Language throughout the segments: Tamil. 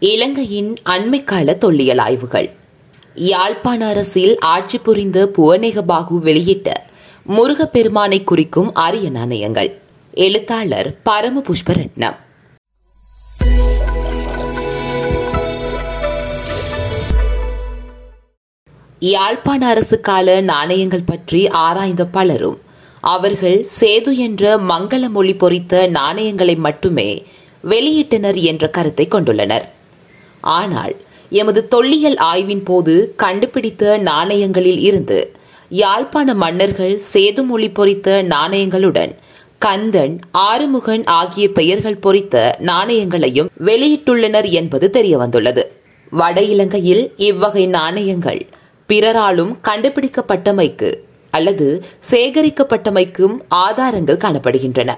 இலங்கையின் அண்மைக்கால தொல்லியல் ஆய்வுகள். யாழ்ப்பாண அரசில் ஆட்சி புரிந்த புவனேகபாகு வெளியிட்ட முருகப்பெருமானை குறிக்கும் அரிய நாணயங்கள். எழுத்தாளர் பரம புஷ்பரட்னம் யாழ்ப்பாண அரசு கால நாணயங்கள் பற்றி ஆராய்ந்த பலரும் அவர்கள் சேது என்ற மங்கள மொழி பொறித்த நாணயங்களை மட்டுமே வெளியிட்டனர் என்ற கருத்தை கொண்டுள்ளனர். ஆனால் எமது தொல்லியல் ஆய்வின் போது கண்டுபிடித்த நாணயங்களில் இருந்து யாழ்ப்பாண மன்னர்கள் சேதுமொழி பொறித்த நாணயங்களுடன் கந்தன் ஆறுமுகன் ஆகிய பெயர்கள் பொறித்த நாணயங்களையும் வெளியிட்டுள்ளனர் என்பது தெரியவந்துள்ளது. வட இலங்கையில் இவ்வகை நாணயங்கள் பிறராலும் கண்டுபிடிக்கப்பட்டமைக்கு அல்லது சேகரிக்கப்பட்டமைக்கும் ஆதாரங்கள் காணப்படுகின்றன.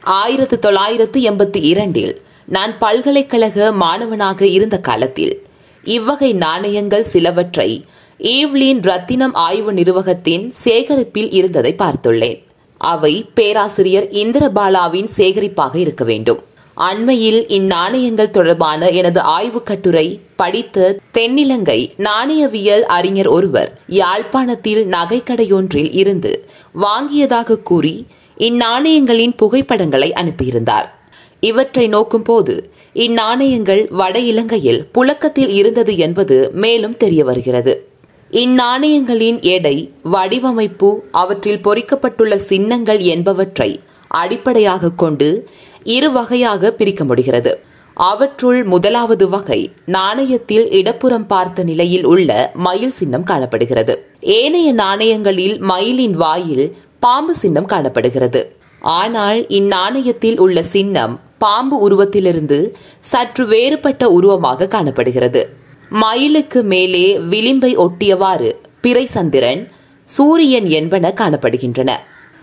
ஆயிரத்து தொள்ளாயிரத்து எண்பத்தி இரண்டில் நான் பல்கலைக்கழக மாணவனாக இருந்த காலத்தில் இவ்வகை நாணயங்கள் சிலவற்றை ஈவ்லின் ரத்தினம் ஆய்வு நிறுவகத்தின் சேகரிப்பில் இருந்ததை பார்த்துள்ளேன். அவை பேராசிரியர் இந்திரபாலாவின் சேகரிப்பாக இருக்க வேண்டும். அண்மையில் இந்நாணயங்கள் தொடர்பான எனது ஆய்வுக் கட்டுரை படித்த தென்னிலங்கை நாணயவியல் அறிஞர் ஒருவர் யாழ்ப்பாணத்தில் நகைக்கடையொன்றில் இருந்து வாங்கியதாக கூறி இந்நாணயங்களின் புகைப்படங்களை அனுப்பியிருந்தார். இவற்றை நோக்கும்போது இந்நாணயங்கள் வட இலங்கையில் புழக்கத்தில் இருந்தது என்பது மேலும் தெரிய வருகிறது. இந்நாணயங்களின் எடை வடிவமைப்பு அவற்றில் பொறிக்கப்பட்டுள்ள சின்னங்கள் என்பவற்றை அடிப்படையாக கொண்டு இரு வகையாக பிரிக்க முடிகிறது. அவற்றுள் முதலாவது வகை நாணயத்தில் இடப்புறம் பார்த்த நிலையில் உள்ள மயில் சின்னம் காணப்படுகிறது. ஏனைய நாணயங்களில் மயிலின் வாயில் பாம்பு சின்னம் காணப்படுகிறது. ஆனால் இந்நாணயத்தில் உள்ள சின்னம் பாம்பு உருவத்திலிருந்து சற்று வேறுபட்ட உருவமாக காணப்படுகிறது. மயிலுக்கு மேலே விளிம்பை ஒட்டியவாறு பிறை சந்திரன் சூரியன் என்பன காணப்படுகின்றன.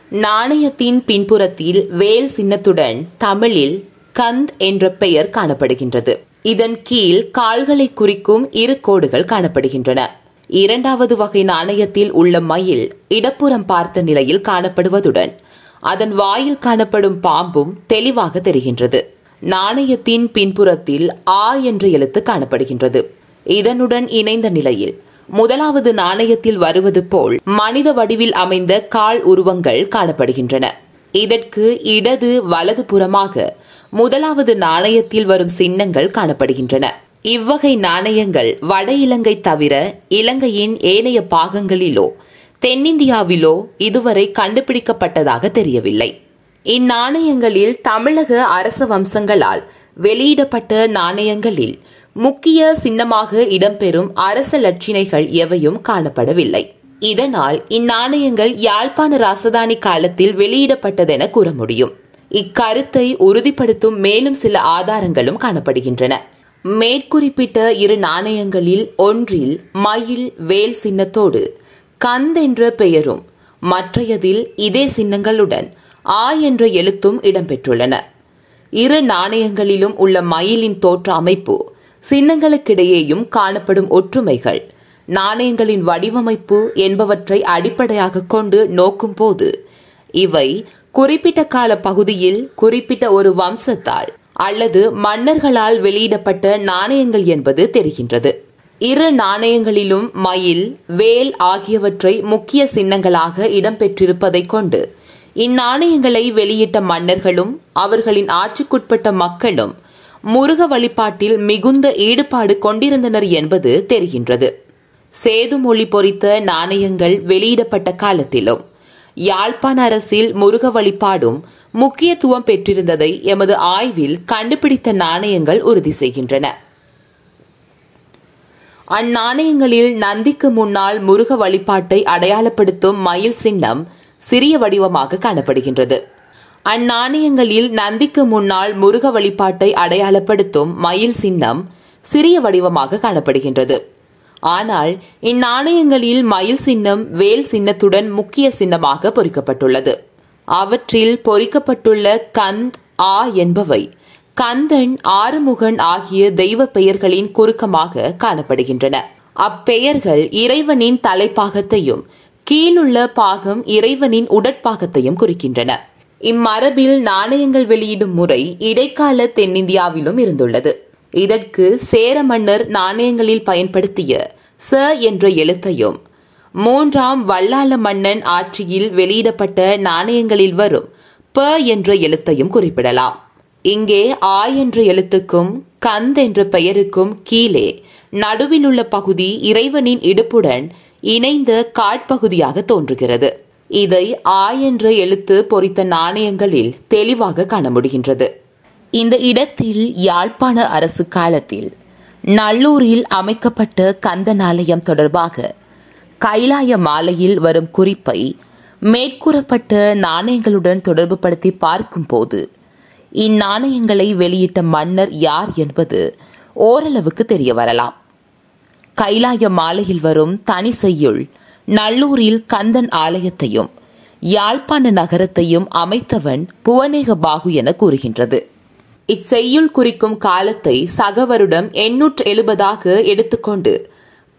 நாணயத்தின் பின்புறத்தில் வேல் சின்னத்துடன் தமிழில் கந்த் என்ற பெயர் காணப்படுகின்றது. இதன் கீழ் கால்களை குறிக்கும் இரு கோடுகள் காணப்படுகின்றன. இரண்டாவது வகை நாணயத்தில் உள்ள மயில் இடப்புறம் பார்த்த நிலையில் காணப்படுவதுடன் அதன் வாயில் காணப்படும் பாம்பும் தெளிவாக தெரிகின்றது. நாணயத்தின் பின்புறத்தில் ஆ என்ற எழுத்து காணப்படுகின்றது. இதனுடன் இணைந்த நிலையில் முதலாவது நாணயத்தில் வருவது போல் மனித வடிவில் அமைந்த கால் உருவங்கள் காணப்படுகின்றன. இதற்கு இடது வலது புறமாக முதலாவது நாணயத்தில் வரும் சின்னங்கள் காணப்படுகின்றன. இவ்வகை நாணயங்கள் வட இலங்கை தவிர இலங்கையின் ஏனைய பாகங்களிலோ தென்னிந்தியாவிலோ இதுவரை கண்டுபிடிக்கப்பட்டதாக தெரியவில்லை. இந்நாணயங்களில் தமிழக அரச வம்சங்களால் வெளியிடப்பட்ட நாணயங்களில் முக்கிய சின்னமாக இடம்பெறும் அரச லட்சினைகள் எவையும் காணப்படவில்லை. இதனால் இந்நாணயங்கள் யாழ்ப்பாண ராசதானி காலத்தில் வெளியிடப்பட்டதென கூற முடியும். இக்கருத்தை உறுதிப்படுத்தும் மேலும் சில ஆதாரங்களும் காணப்படுகின்றன. மேற்குறிப்பிட்ட இரு நாணயங்களில் ஒன்றில் மயில் வேல் சின்னத்தோடு கந்த் என்ற பெயரும் மற்றையதில் இதே சின்னங்களுடன் ஆ என்ற எழுத்தும் இடம்பெற்றுள்ளன. இரு நாணயங்களிலும் உள்ள மயிலின் தோற்ற அமைப்பு சின்னங்களுக்கிடையேயும் காணப்படும் ஒற்றுமைகள். நாணயங்களின் வடிவமைப்பு என்பவற்றை அடிப்படையாக கொண்டு நோக்கும் போது இவை குறிப்பிட்ட கால பகுதியில் குறிப்பிட்ட ஒரு வம்சத்தால் அல்லது மன்னர்களால் வெளியிடப்பட்ட நாணயங்கள் என்பது தெரிகின்றது. இரு நாணயங்களிலும் மயில் வேல் ஆகியவற்றை முக்கிய சின்னங்களாக இடம்பெற்றிருப்பதைக் கொண்டு இந்நாணயங்களை வெளியிட்ட மன்னர்களும் அவர்களின் ஆட்சிக்குட்பட்ட மக்களும் முருக வழிபாட்டில் மிகுந்த ஈடுபாடு கொண்டிருந்தனர் என்பது தெரிகின்றது. சேது மொழி பொறித்த நாணயங்கள் வெளியிடப்பட்ட காலத்திலும் யாழ்ப்பாண அரசில் முருக வழிபாடும் முக்கியத்துவம் பெற்றிருந்ததை எமது ஆய்வில் கண்டுபிடித்த நாணயங்கள் உறுதி செய்கின்றன. அந்நாணயங்களில் நந்திக்கு முன்னால் முருக வழிபாட்டை அடையாளப்படுத்தும் மயில் சின்னம் சிறிய வடிவமாக காணப்படுகின்றது. அந்நாணயங்களில் நந்திக்கு முன்னால் முருக வழிபாட்டை அடையாளப்படுத்தும் மயில் சின்னம் சிறிய வடிவமாக காணப்படுகின்றது. ஆனால் இந்நாணயங்களில் மயில் சின்னம் வேல் சின்னத்துடன் முக்கிய சின்னமாக பொறிக்கப்பட்டுள்ளது. அவற்றில் பொறிக்கப்பட்டுள்ள கந்த் ஆ என்பவை கந்தன் ஆறுமுகன் ஆகிய தெய்வ பெயர்களின் குறுக்கமாக காணப்படுகின்றன. அப்பெயர்கள் இறைவனின் தலைப்பாகத்தையும் கீழுள்ள பாகம் இறைவனின் உடற்பாகத்தையும் குறிக்கின்றன. இம்மரபில் நாணயங்கள் வெளியிடும் முறை இடைக்கால தென்னிந்தியாவிலும் இருந்துள்ளது. இதற்கு சேர மன்னர் நாணயங்களில் பயன்படுத்திய ச என்ற எழுத்தையும் மூன்றாம் வல்லாள மன்னன் ஆட்சியில் வெளியிடப்பட்ட நாணயங்களில் வரும் ப என்ற எழுத்தையும் குறிப்பிடலாம். இங்கே ஆ என்ற எழுத்துக்கும் கந்த் என்ற பெயருக்கும் கீழே நடுவில் உள்ள பகுதி இறைவனின் இடுப்புடன் இணைந்த காட்பகுதியாக தோன்றுகிறது. இதை ஆ என்ற எழுத்து பொறித்த நாணயங்களில் தெளிவாக காண முடிகின்றது இந்த இடத்தில் யாழ்ப்பாண அரசு காலத்தில் நல்லூரில் அமைக்கப்பட்ட கந்தனாலயம் தொடர்பாக கைலாய மாலையில் வரும் குறிப்பை மேற்கூறப்பட்ட நாணயங்களுடன் தொடர்புபடுத்தி பார்க்கும்போது இந்நாணயங்களை வெளியிட்ட மன்னர் யார் என்பது ஓரளவுக்கு தெரிய வரலாம். கைலாய மாலையில் வரும் தனி செய்யுள் நல்லூரில் கந்தன் ஆலயத்தையும் யாழ்ப்பாண நகரத்தையும் அமைத்தவன் புவனேக பாகு என கூறுகின்றது. இச்செய்யுள் குறிக்கும் காலத்தை சகவருடம் எண்ணூற்று எழுபதாக எடுத்துக்கொண்டு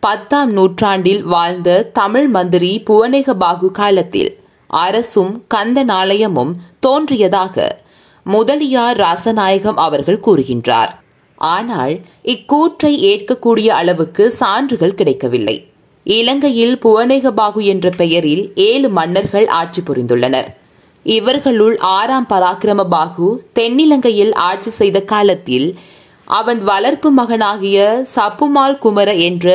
பத்தாம் நூற்றாண்டில் வாழ்ந்த தமிழ் மந்திரி புவனேக பாகு காலத்தில் அரசும் கந்தன் ஆலயமும் தோன்றியதாக முதலியார் ராசநாயகம் அவர்கள் கூறுகின்றார். ஆனால் இக்கூற்றை ஏற்கக்கூடிய அளவுக்கு சான்றுகள் கிடைக்கவில்லை. இலங்கையில் புவனேகபாகு என்ற பெயரில் ஏழு மன்னர்கள் ஆட்சி புரிந்துள்ளனர். இவர்களுள் ஆறாம் பராக்கிரம பாகு தென்னிலங்கையில் ஆட்சி செய்த காலத்தில் அவன் வளர்ப்பு மகனாகிய சப்புமால் குமர என்ற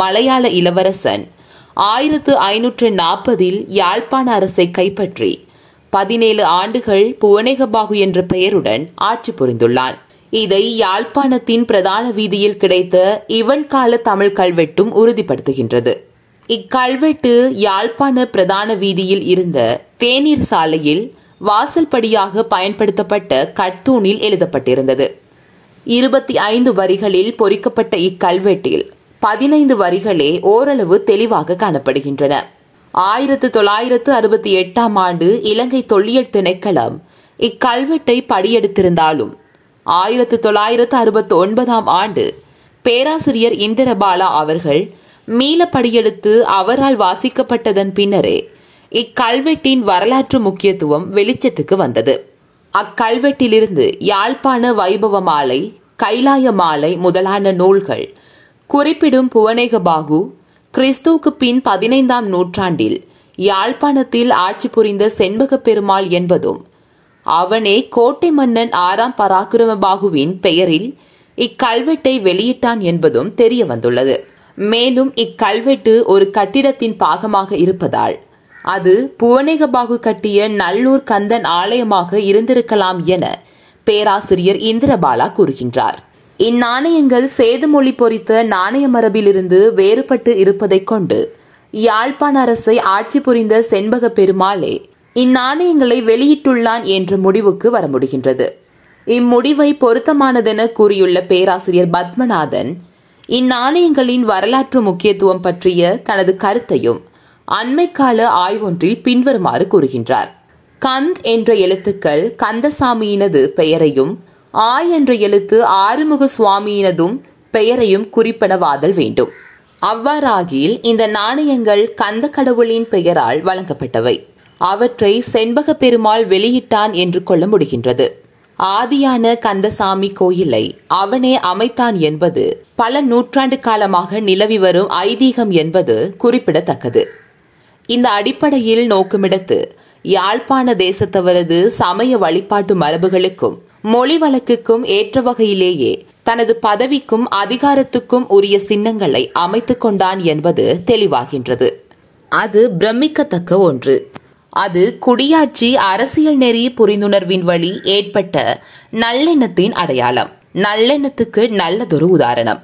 மலையாள இளவரசன் ஆயிரத்து ஐநூற்று நாற்பதில் யாழ்ப்பாண அரசை கைப்பற்றி பதினேழு ஆண்டுகள் புவனேகபாகு என்ற பெயருடன் ஆட்சி புரிந்துள்ளான் இதை யாழ்ப்பாணத்தின் பிரதான வீதியில் கிடைத்த இவன் கால தமிழ் கல்வெட்டும் உறுதிப்படுத்துகின்றது. இக்கல்வெட்டு யாழ்ப்பாண பிரதான வீதியில் இருந்த தேநீர் சாலையில் வாசல்படியாக பயன்படுத்தப்பட்ட கட்டூனில் எழுதப்பட்டிருந்தது. இருபத்தி ஐந்து வரிகளில் பொறிக்கப்பட்ட இக்கல்வெட்டில் பதினைந்து வரிகளே ஓரளவு தெளிவாக காணப்படுகின்றன. ஆயிரத்து தொள்ளாயிரத்து அறுபத்தி எட்டாம் ஆண்டு இலங்கை தொல்லியல் திணைக்களம் இக்கல்வெட்டை படியெடுத்திருந்தாலும் ஆயிரத்து தொள்ளாயிரத்து அறுபத்தி ஒன்பதாம் ஆண்டு பேராசிரியர் இந்திரபாலா அவர்கள் மீள படியெடுத்து அவரால் வாசிக்கப்பட்டதன் பின்னரே இக்கல்வெட்டின் வரலாற்று முக்கியத்துவம் வெளிச்சத்துக்கு வந்தது. அக்கல்வெட்டிலிருந்து யாழ்ப்பாண வைபவ மாலை கைலாய மாலை முதலான நூல்கள் குறிப்பிடும் புவனேகபாகு கிறிஸ்துவுக்கு பின் பதினைந்தாம் நூற்றாண்டில் யாழ்ப்பாணத்தில் ஆட்சி புரிந்த செண்பக பெருமாள் என்பதும் அவனே கோட்டை மன்னன் ஆறாம் பராக்கிரமபாகுவின் பெயரில் இக்கல்வெட்டை வெளியிட்டான் என்பதும் தெரிய வந்துள்ளது. மேலும் இக்கல்வெட்டு ஒரு கட்டிடத்தின் பாகமாக இருப்பதால் அது புவனேகபாகு கட்டிய நல்லூர் கந்தன் ஆலயமாக இருந்திருக்கலாம் என பேராசிரியர் இந்திரபாலா கூறுகின்றார். இந்நாணயங்கள் சேதுமொழி பொறித்த நாணய மரபிலிருந்து வேறுபட்டு இருப்பதைக் கொண்டு யாழ்ப்பாண அரசை ஆட்சி புரிந்த செண்பக பெருமாளே இந்நாணயங்களை வெளியிட்டுள்ளான் என்ற முடிவுக்கு வர முடிகின்றது. இம்முடிவை பொருத்தமானதென கூறியுள்ள பேராசிரியர் பத்மநாதன் இந்நாணயங்களின் வரலாற்று முக்கியத்துவம் பற்றிய தனது கருத்தையும் அண்மைக்கால ஆய்வொன்றில் பின்வருமாறு கூறுகின்றார். கந்த் என்ற எழுத்துக்கள் கந்தசாமியினது பெயரையும் ஆ என்ற எழுத்து ஆறுமுக சுவாமியினதும் பெயரையும் குறிப்பிடவாதல் வேண்டும். அவ்வாறாகில் இந்த நாணயங்கள் கந்த கடவுளின் பெயரால் வழங்கப்பட்டவை. அவற்றை செண்பக பெருமாள் வெளியிட்டான் என்று கொள்ள முடிகின்றது. ஆதியான கந்தசாமி கோயிலை அவனே அமைத்தான் என்பது பல நூற்றாண்டு காலமாக நிலவி வரும் ஐதீகம் என்பது குறிப்பிடத்தக்கது. இந்த அடிப்படையில் நோக்குமிடத்து யாழ்ப்பாண தேசத்தவரது சமய வழிபாட்டு மரபுகளுக்கும் மொழி வழக்குக்கும் ஏற்ற வகையிலேயே தனது பதவிக்கும் அதிகாரத்துக்கும் உரிய சின்னங்களை அமைத்துக் கொண்டான் என்பது தெளிவாகின்றது. அது பிரமிக்கத்தக்க ஒன்று. அது குடியாட்சி அரசியல் நெறி புரிந்துணர்வின் வழி ஏற்பட்ட நல்லெண்ணத்தின் அடையாளம். நல்லெண்ணத்துக்கு நல்லதொரு உதாரணம்.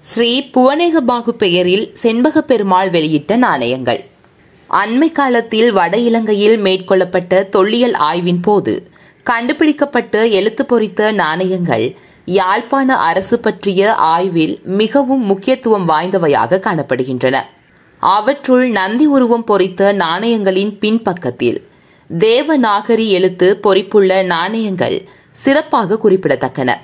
ஸ்ரீ புவனேகபாகு பெயரில் செண்பக பெருமாள் வெளியிட்ட நாணயங்கள். அண்மை காலத்தில் வட இலங்கையில் மேற்கொள்ளப்பட்ட தொல்லியல் ஆய்வின் போது கண்டுபிடிக்கப்பட்ட எழுத்து பொறித்த நாணயங்கள் யாழ்ப்பாண அரசு பற்றிய ஆய்வில் மிகவும் முக்கியத்துவம் வாய்ந்தவையாக காணப்படுகின்றன. அவற்றுள் நந்தி உருவம் பொறித்த நாணயங்களின் பின்பக்கத்தில் தேவநாகரி எழுத்து பொறிப்புள்ள நாணயங்கள் சிறப்பாக குறிப்பிடத்தக்கன.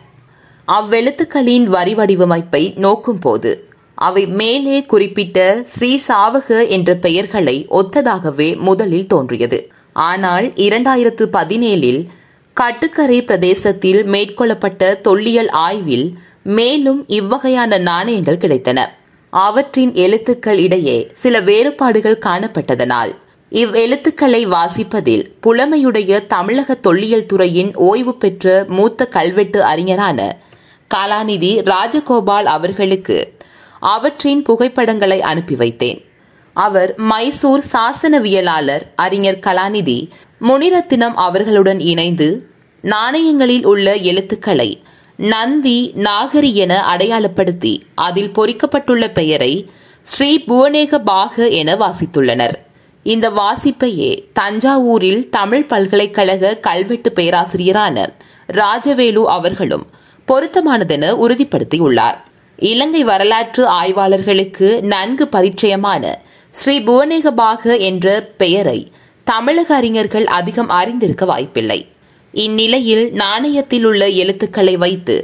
அவ்வெழுத்துக்களின் வரி வடிவமைப்பை நோக்கும்போது அவை மேலே குறிப்பிட்ட ஸ்ரீ சாவக என்ற பெயர்களை ஒத்ததாகவே முதலில் தோன்றியது. ஆனால் இரண்டாயிரத்து பதினேழில் கட்டுக்கரை பிரதேசத்தில் மேற்கொள்ளப்பட்ட தொல்லியல் ஆய்வில் மேலும் இவ்வகையான நாணயங்கள் கிடைத்தன. அவற்றின் எழுத்துக்கள் இடையே சில வேறுபாடுகள் காணப்பட்டதனால் இவ் எழுத்துக்களை வாசிப்பதில் புலமையுடைய தமிழக தொல்லியல் துறையின் ஓய்வு பெற்ற மூத்த கல்வெட்டு அறிஞரான கலாநிதி ராஜகோபால் அவர்களுக்கு அவற்றின் புகைப்படங்களை அனுப்பி வைத்தேன். அவர் மைசூர் சாசனவியலாளர் அறிஞர் கலாநிதி முனிரத்தினம் அவர்களுடன் இணைந்து நாணயங்களில் உள்ள எழுத்துக்களை நந்தி நாகரி என அடையாளப்படுத்தி அதில் பொறிக்கப்பட்டுள்ள பெயரை ஸ்ரீ புவனேக பாக என வாசித்துள்ளனர். இந்த வாசிப்பையே தஞ்சாவூரில் தமிழ் பல்கலைக்கழக கல்வெட்டு பேராசிரியரான ராஜவேலு அவர்களும் பொருத்தமானதென உறுதிப்படுத்தியுள்ளார். இலங்கை வரலாற்று ஆய்வாளர்களுக்கு நன்கு பரிச்சயமான ஸ்ரீ புவனேகபாக என்ற பெயரை தமிழக அறிஞர்கள் அதிகம் அறிந்திருக்க வாய்ப்பில்லை. இந்நிலையில் நாணயத்தில் உள்ள எழுத்துக்களை வைத்து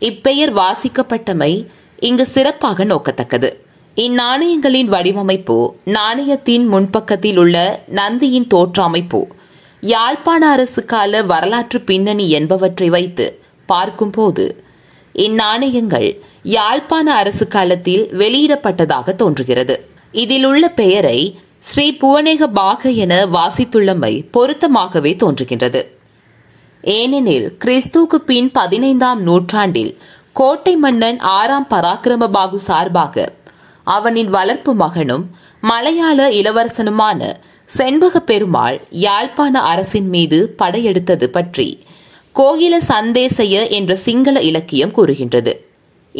இப்பெயர் வாசிக்கப்பட்டமை இங்கு சிறப்பாக நோக்கத்தக்கது. இந்நாணயங்களின் வடிவமைப்பு நாணயத்தின் முன்பக்கத்தில் உள்ள நந்தியின் தோற்றமைப்பு யாழ்ப்பாண அரசு கால வரலாற்று பின்னணி என்பவற்றை வைத்து பார்க்கும்போது இந்நாணயங்கள் யாழ்ப்பாண அரசு காலத்தில் வெளியிடப்பட்டதாக தோன்றுகிறது. இதில் உள்ள பெயரை ஸ்ரீ புவனேக பாக என வாசித்துள்ளமை பொருத்தமாகவே தோன்றுகின்றது. ஏனெனில் கிறிஸ்துவுக்கு பின் பதினைந்தாம் நூற்றாண்டில் கோட்டை மன்னன் ஆறாம் பராக்கிரமபாகு சார்பாக அவனின் வளர்ப்பு மகனும் மலையாள இளவரசனுமான செண்பக பெருமாள் யாழ்ப்பாண அரசின் மீது படையெடுத்தது பற்றி கோகில சந்தேசைய என்ற சிங்கள இலக்கியம் கூறுகின்றது.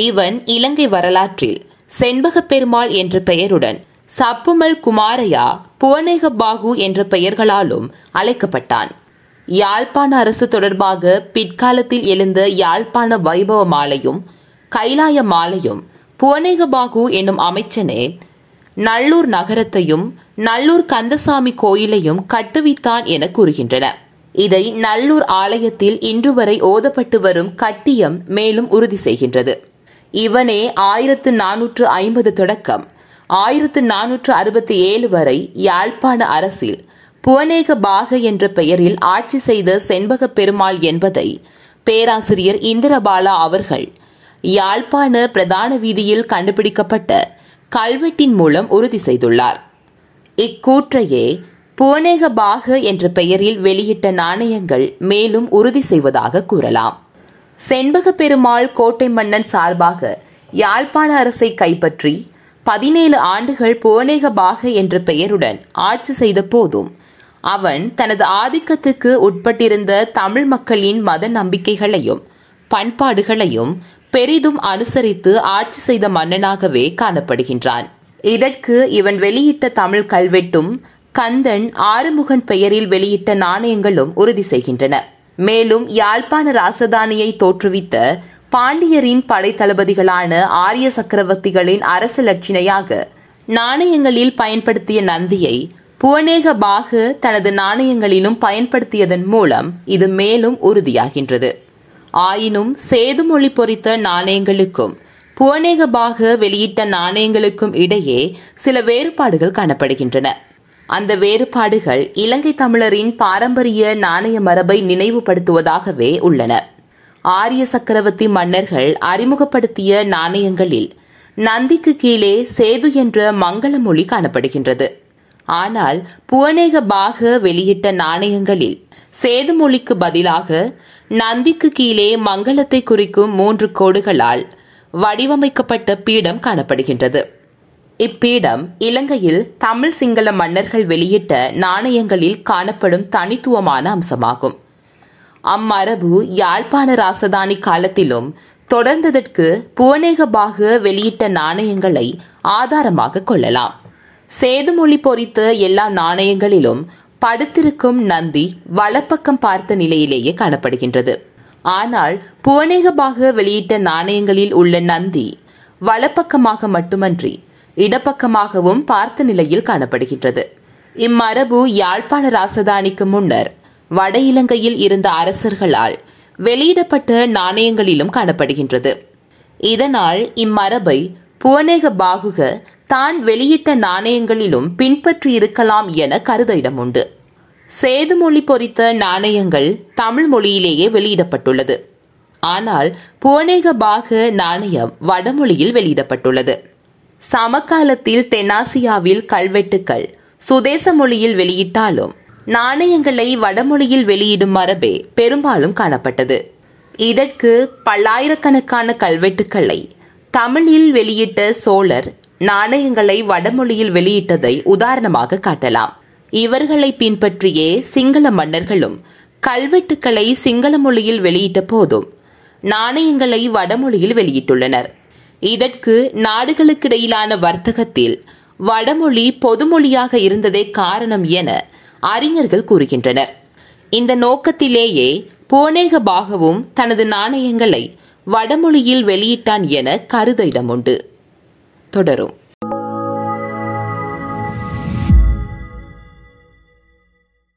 இவன் இலங்கை வரலாற்றில் செண்பக பெருமாள் என்ற பெயருடன் சப்புமல் குமாரையா புவனேக பாகு என்ற பெயர்களாலும் அழைக்கப்பட்டான். யாழ்ப்பாண அரசு தொடர்பாக பிற்காலத்தில் எழுந்த யாழ்ப்பாண வைபவ மாலையும் கைலாய மாலையும் புவனேகபாகு என்னும் அமைச்சனே நல்லூர் நகரத்தையும் நல்லூர் கந்தசாமி கோயிலையும் கட்டுவித்தான் என கூறுகின்றன. இதை நல்லூர் ஆலயத்தில் இன்று வரை ஓதப்பட்டு வரும் கட்டியம் மேலும் உறுதி செய்கின்றது. இவனே ஆயிரத்து நானூற்று ஐம்பது தொடக்கம். ஆயிரத்து நானூற்று அறுபத்தி ஏழு வரை யாழ்ப்பாண அரசில் புவனேக பாக என்ற பெயரில் ஆட்சி செய்த செண்பக பெருமாள் என்பதை பேராசிரியர் இந்திரபாலா அவர்கள் யாழ்ப்பாண பிரதான வீதியில் கண்டுபிடிக்கப்பட்ட கல்வெட்டின் மூலம் உறுதி செய்துள்ளார். இக்கூற்றையே புவனேக பாக என்ற பெயரில் வெளியிட்ட நாணயங்கள் மேலும் உறுதி செய்வதாக கூறலாம். செண்பக பெருமாள் கோட்டை மன்னன் சார்பாக யாழ்ப்பாண அரசை கைப்பற்றி பதினேழு ஆண்டுகள் புவனேக பாக என்ற பெயருடன் ஆட்சி செய்த போதும் அவன் தனது ஆதிக்கத்துக்கு உட்பட்டிருந்த தமிழ் மக்களின் மத நம்பிக்கைகளையும் பண்பாடுகளையும் பெரிதும் அனுசரித்து ஆட்சி செய்த மன்னனாகவே காணப்படுகின்றான். இதற்கு இவன் வெளியிட்ட தமிழ் கல்வெட்டும் கந்தன் ஆறுமுகன் பெயரில் வெளியிட்ட நாணயங்களும் உறுதி செய்கின்றன. மேலும் யாழ்ப்பாண ராசதானியை தோற்றுவித்த பாண்டியரின் படைத்தளபதிகளான ஆரிய சக்கரவர்த்திகளின் அரச லட்சினையாக நாணயங்களில் பயன்படுத்திய நந்தியை புவனேக பாகு தனது நாணயங்களிலும் பயன்படுத்தியதன் மூலம் இது மேலும் உறுதியாகின்றது. ஆயினும் சேதுமொழி பொறித்த நாணயங்களுக்கும் புவனேக பாகு வெளியிட்ட நாணயங்களுக்கும் இடையே சில வேறுபாடுகள் காணப்படுகின்றன. அந்த வேறுபாடுகள் இலங்கை தமிழரின் பாரம்பரிய நாணய மரபை நினைவுபடுத்துவதாகவே உள்ளன. ஆரிய சக்கரவர்த்தி மன்னர்கள் அறிமுகப்படுத்திய நாணயங்களில் நந்திக்கு கீழே சேது என்ற மங்கள மொழி காணப்படுகின்றது. ஆனால் புவனேக பாக வெளியிட்ட நாணயங்களில் சேது மொழிக்கு பதிலாக நந்திக்கு கீழே மங்களத்தை குறிக்கும் மூன்று கோடுகளால் வடிவமைக்கப்பட்ட பீடம் காணப்படுகின்றது. இப்பீடம் இலங்கையில் தமிழ் சிங்கள மன்னர்கள் வெளியிட்ட நாணயங்களில் காணப்படும் தனித்துவமான அம்சமாகும். அம்மரபு யாழ்ப்பாண ராசதானி காலத்திலும் தொடர்ந்ததற்கு புவனேகபாக வெளியிட்ட நாணயங்களை ஆதாரமாக கொள்ளலாம். சேதுமொழி பொறித்த எல்லா நாணயங்களிலும் படுத்திருக்கும் நந்தி வலப்பக்கம் பார்த்த நிலையிலேயே காணப்படுகின்றது. ஆனால் புவனேகபாக வெளியிட்ட நாணயங்களில் உள்ள நந்தி வலப்பக்கமாக மட்டுமன்றி இடப்பக்கமாகவும் பார்த்த நிலையில் காணப்படுகின்றது. இம்மரபு யாழ்ப்பாண ராசதானிக்கு முன்னர் வட இலங்கையில் இருந்த அரசர்களால் வெளியிடப்பட்ட நாணயங்களிலும் காணப்படுகின்றது. இதனால் இம்மரபை புவனேக பாகுக தான் வெளியிட்ட நாணயங்களிலும் பின்பற்றி இருக்கலாம் என கருத இடம் உண்டு சேது மொழி பொறித்த நாணயங்கள் தமிழ் மொழியிலேயே வெளியிடப்பட்டுள்ளது. ஆனால் புவனேக பாக நாணயம் வடமொழியில் வெளியிடப்பட்டுள்ளது. சமகாலத்தில் தென்னாசியாவில் கல்வெட்டுக்கள் சுதேச மொழியில் வெளியிட்டாலும் நாணயங்களை வடமொழியில் வெளியிடும் மரபே பெரும்பாலும் காணப்பட்டது. இதற்கு பல்லாயிரக்கணக்கான கல்வெட்டுக்களை தமிழில் வெளியிட்ட சோழர் நாணயங்களை வடமொழியில் வெளியிட்டதை உதாரணமாக காட்டலாம். இவர்களை பின்பற்றியே சிங்கள மன்னர்களும் கல்வெட்டுக்களை சிங்கள மொழியில் வெளியிட்ட போதும் நாணயங்களை வடமொழியில் வெளியிட்டுள்ளனர். இதற்கு நாடுகளுக்கிடையிலான வர்த்தகத்தில் வடமொழி பொதுமொழியாக இருந்ததே காரணம் என அறிஞர்கள் கூறுகின்றனர். இந்த நோக்கத்திலேயே புவனேக பாகவும் தனது நாணயங்களை வடமொழியில் வெளியிட்டான் என கருத இடம் உண்டு தொடரும்.